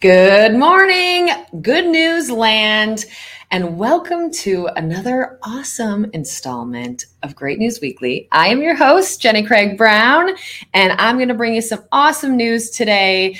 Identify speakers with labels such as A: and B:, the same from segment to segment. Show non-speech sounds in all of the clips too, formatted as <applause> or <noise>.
A: Good morning, good news land, and welcome to another awesome installment of Great News Weekly. I am your host, Jenny Craig Brown, and I'm going to bring you some awesome news today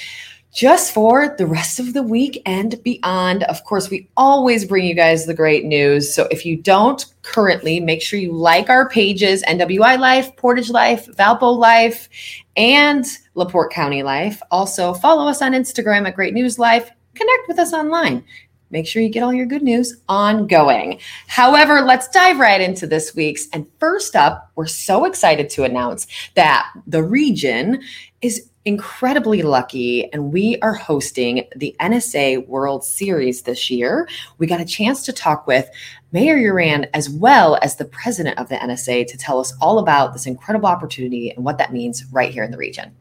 A: just for the rest of the week and beyond. Of course, we always bring you guys the great news. So if you don't currently, make sure you like our pages NWI Life, Portage Life, Valpo Life, and LaPorte County Life. Also, follow us on Instagram at Great News Life. Connect with us online. Make sure you get all your good news ongoing. However, let's dive right into this week's. And first up, we're so excited to announce that the region is incredibly lucky and we are hosting the NSA World Series this year. We got a chance to talk with Mayor Uran as well as the president of the NSA to tell us all about this incredible opportunity and what that means right here in the region.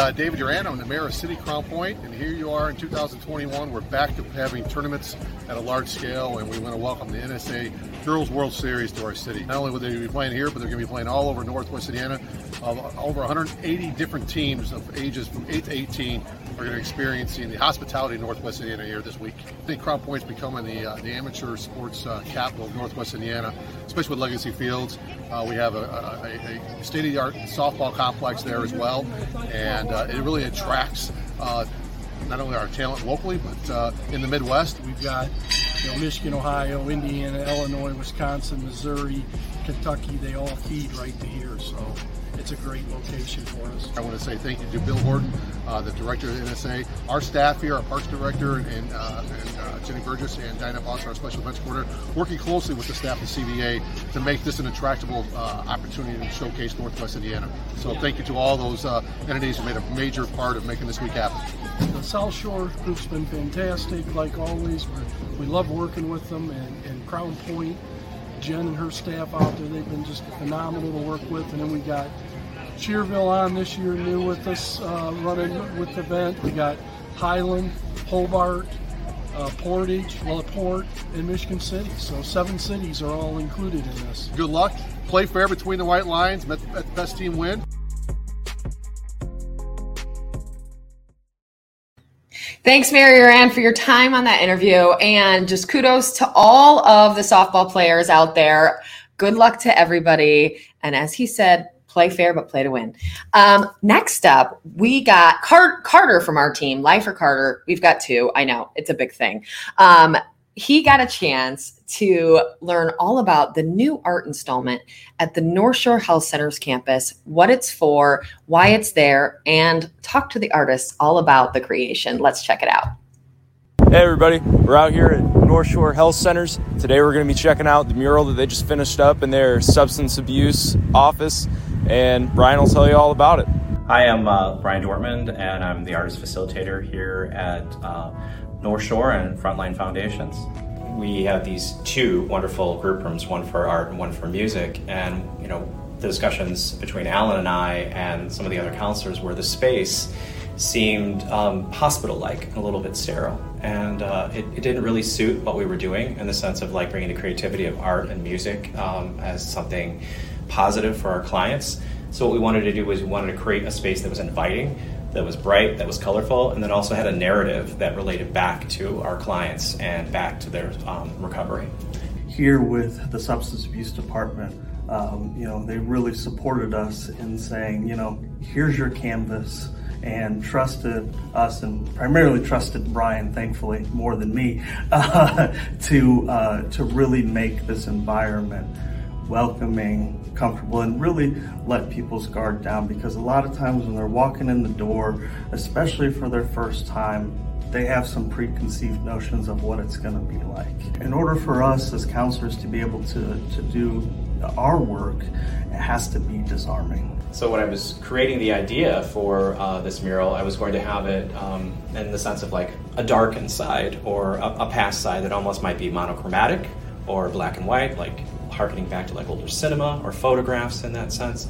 B: Uh, David Uran. I'm the mayor of City Crown Point, and here you are in 2021. We're back to having tournaments at a large scale, and we want to welcome the NSA Girls World Series to our city. Not only will they be playing here, but they're going to be playing all over Northwest Indiana. Uh, over 180 different teams of ages from 8 to 18 are going to be experiencing the hospitality of Northwest Indiana here this week. I think Crown Point's becoming the, uh, the amateur sports uh, capital of Northwest Indiana, especially with Legacy Fields. Uh, we have a, a, a state-of-the-art softball complex there as well, and uh, it really attracts uh, not only our talent locally, but uh, in the Midwest.
C: We've got you know, Michigan, Ohio, Indiana, Illinois, Wisconsin, Missouri, Kentucky. They all feed right to here. So it's a great location for us.
B: I want to say thank you to Bill Horton, uh, the director of the NSA, our staff here, our parks director, and, uh, and uh, Jenny Burgess and Diana Boss, our special events coordinator, working closely with the staff of CVA to make this an attractable uh, opportunity to showcase Northwest Indiana. So thank you to all those uh, entities who made a major part of making this week happen.
C: The South Shore group's been fantastic, like always. we love working with them, and, and Crown Point Jen and her staff out there, they've been just phenomenal to work with. And then we got Schererville on this year, new with us, uh, running with the event. We got Highland, Hobart, uh, Portage, LaPorte, and Michigan City. So seven cities are all included in this.
B: Good luck. Play fair between the white lines. Let the best team win.
A: Thanks, Mayor Uran, for your time on that interview. And just kudos to all of the softball players out there. Good luck to everybody. And as he said, play fair, but play to win. Um, next up, we got Car- Carter from our team, Lifer Carter. We've got two. I know it's a big thing. Um, he got a chance to learn all about the new art installment at the North Shore Health Center's campus, what it's for, why it's there, and talk to the artists all about the creation. Let's check it out.
D: Hey, everybody, we're out here at North Shore Health Centers. Today, we're going to be checking out the mural that they just finished up in their substance abuse office, and Brian will tell you all about it.
E: Hi, I'm uh, Brian Dortmund, and I'm the artist facilitator here at uh, North Shore and Frontline Foundations. We have these two wonderful group rooms, one for art and one for music, and you know the discussions between Alan and I and some of the other counselors were the space seemed um, hospital-like, and a little bit sterile, and uh, it, it, didn't really suit what we were doing in the sense of like bringing the creativity of art and music um, as something positive for our clients. So what we wanted to do was we wanted to create a space that was inviting, that was bright, that was colorful, and then also had a narrative that related back to our clients and back to their um, recovery.
F: Here with the substance abuse department, um, you know, they really supported us in saying, you know, here's your canvas and trusted us and primarily trusted Brian, thankfully, more than me, <laughs> uh, to, uh, to really make this environment welcoming, comfortable, and really let people's guard down because a lot of times when they're walking in the door, especially for their first time, they have some preconceived notions of what it's going to be like. In order for us as counselors to be able to, to do our work, it has to be disarming.
E: So when I was creating the idea for uh, this mural, I was going to have it um, in the sense of like a darkened side or a, a past side that almost might be monochromatic or black and white, like harkening back to like older cinema or photographs in that sense.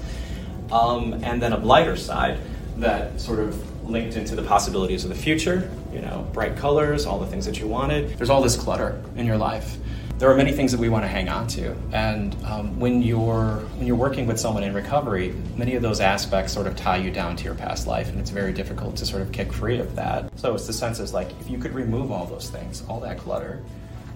E: Um, and then a lighter side that sort of linked into the possibilities of the future, you know, bright colors, all the things that you wanted. There's all this clutter in your life. There are many things that we want to hang on to, and um, when you're when you're working with someone in recovery, many of those aspects sort of tie you down to your past life, and it's very difficult to sort of kick free of that. So it's the sense is like if you could remove all those things, all that clutter,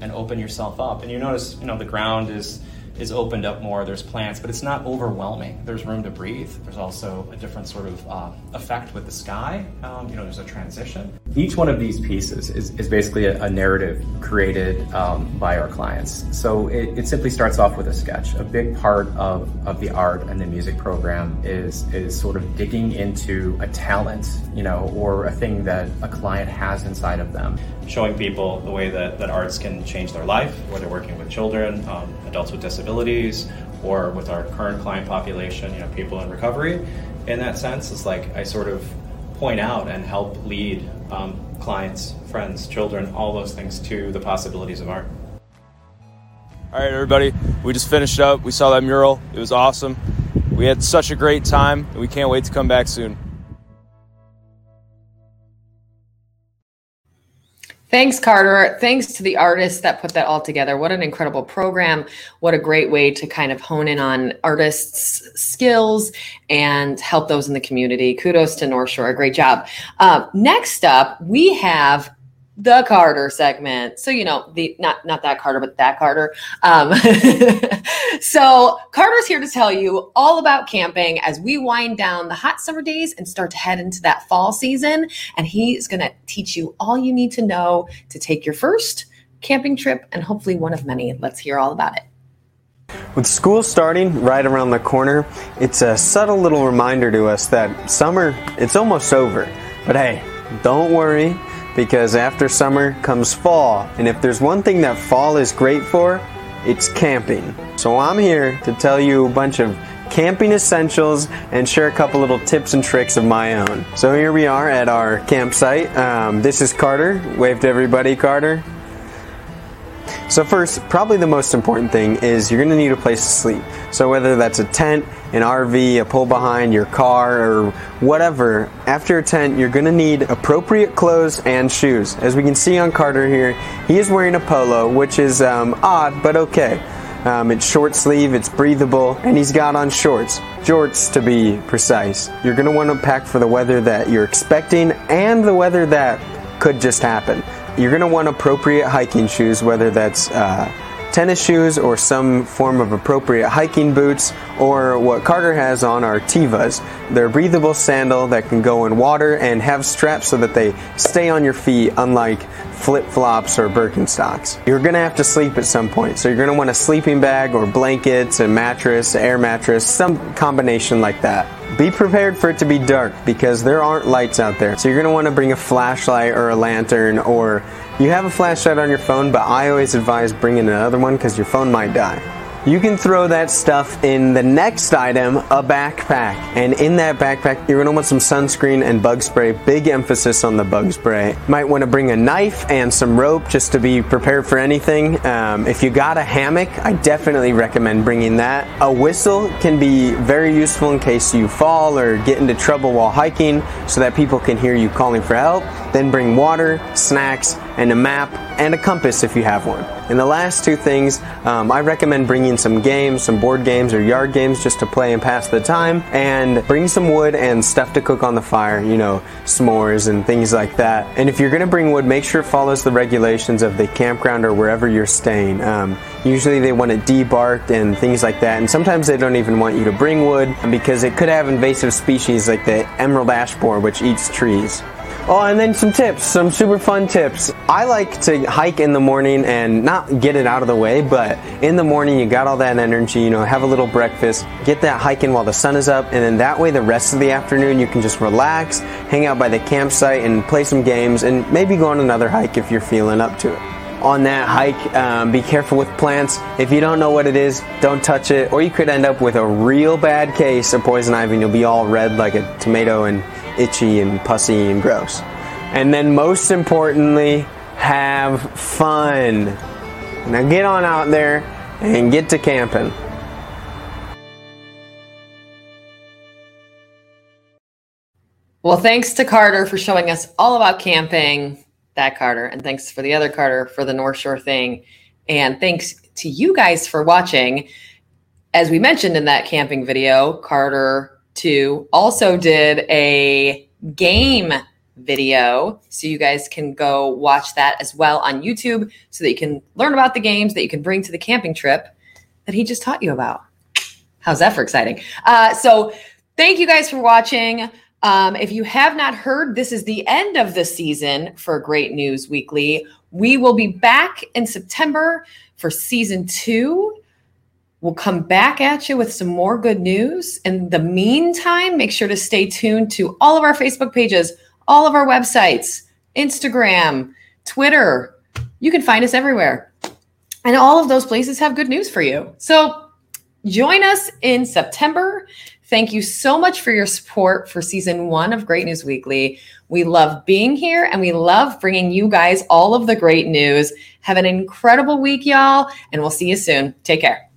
E: and open yourself up, and you notice, you know, the ground is is opened up more. There's plants, but it's not overwhelming. There's room to breathe. There's also a different sort of uh, effect with the sky. Um, you know, there's a transition. Each one of these pieces is, is basically a, a narrative created um, by our clients. So it, it, simply starts off with a sketch. A big part of, of the art and the music program is is sort of digging into a talent, you know, or a thing that a client has inside of them. Showing people the way that, that arts can change their life, whether working with children, um, adults with disabilities, or with our current client population, you know, people in recovery. In that sense, it's like I sort of point out and help lead um, clients, friends, children, all those things to the possibilities of art.
D: All right, everybody, we just finished up. We saw that mural. It was awesome. We had such a great time, we can't wait to come back soon.
A: Thanks, Carter. Thanks to the artists that put that all together. What an incredible program. What a great way to kind of hone in on artists' skills and help those in the community. Kudos to North Shore. Great job. Uh, next up, we have the Carter segment. So you know the not not that Carter, but that Carter. Um, <laughs> so Carter's here to tell you all about camping as we wind down the hot summer days and start to head into that fall season. And he's going to teach you all you need to know to take your first camping trip and hopefully one of many. Let's hear all about it.
G: With school starting right around the corner, it's a subtle little reminder to us that summer it's almost over. But hey, don't worry because after summer comes fall. And if there's one thing that fall is great for, it's camping. So I'm here to tell you a bunch of camping essentials and share a couple little tips and tricks of my own. So here we are at our campsite. Um, this is Carter. Wave to everybody, Carter. So first, probably the most important thing is you're going to need a place to sleep. So whether that's a tent, an RV, a pull behind, your car, or whatever, after a tent, you're going to need appropriate clothes and shoes. As we can see on Carter here, he is wearing a polo, which is um, odd, but okay. Um, it's short sleeve, it's breathable, and he's got on shorts. Jorts to be precise. You're going to want to pack for the weather that you're expecting and the weather that could just happen. You're going to want appropriate hiking shoes, whether that's uh, tennis shoes or some form of appropriate hiking boots, or what Carter has on are Tevas. They're a breathable sandal that can go in water and have straps so that they stay on your feet, unlike flip flops or Birkenstocks. You're gonna have to sleep at some point, so you're gonna want a sleeping bag or blankets, a mattress, air mattress, some combination like that. Be prepared for it to be dark because there aren't lights out there. So you're going to want to bring a flashlight or a lantern or you have a flashlight on your phone, but I always advise bringing another one because your phone might die. You can throw that stuff in the next item, a backpack. And in that backpack, you're gonna want some sunscreen and bug spray. Big emphasis on the bug spray. Might wanna bring a knife and some rope just to be prepared for anything. Um, if you got a hammock, I definitely recommend bringing that. A whistle can be very useful in case you fall or get into trouble while hiking so that people can hear you calling for help. Then bring water, snacks, and a map and a compass if you have one. And the last two things, um, I recommend bringing some games, some board games or yard games just to play and pass the time, and bring some wood and stuff to cook on the fire, you know, s'mores and things like that. And if you're to bring wood, make sure it follows the regulations of the campground or wherever you're staying. Um, usually they want it debarked and things like that, and sometimes they don't even want you to bring wood because it could have invasive species like the emerald ash borer, which eats trees. Oh, and then some tips, some super fun tips. I like to hike in the morning and not get it out of the way, but in the morning you got all that energy, you know, have a little breakfast, get that hiking while the sun is up, and then that way the rest of the afternoon you can just relax, hang out by the campsite and play some games and maybe go on another hike if you're feeling up to it on that hike. Um, be careful with plants. If you don't know what it is, don't touch it, or you could end up with a real bad case of poison ivy and you'll be all red like a tomato and itchy and pussy and gross. And then most importantly, have fun. Now get on out there and get to camping.
A: Well, thanks to Carter for showing us all about camping, that Carter, and thanks for the other Carter for the North Shore thing. And thanks to you guys for watching. As we mentioned in that camping video, Carter 2 also did a game video. So you guys can go watch that as well on YouTube so that you can learn about the games that you can bring to the camping trip that he just taught you about. How's that for exciting? Uh, so thank you guys for watching. Um, if you have not heard, this is the end of the season for Great News Weekly. We will be back in September for season two. We'll come back at you with some more good news. In the meantime, make sure to stay tuned to all of our Facebook pages, all of our websites, Instagram, Twitter. You can find us everywhere. And all of those places have good news for you. So join us in September Thank you so much for your support for season one of Great News Weekly. We love being here and we love bringing you guys all of the great news. Have an incredible week, y'all, and we'll see you soon. Take care.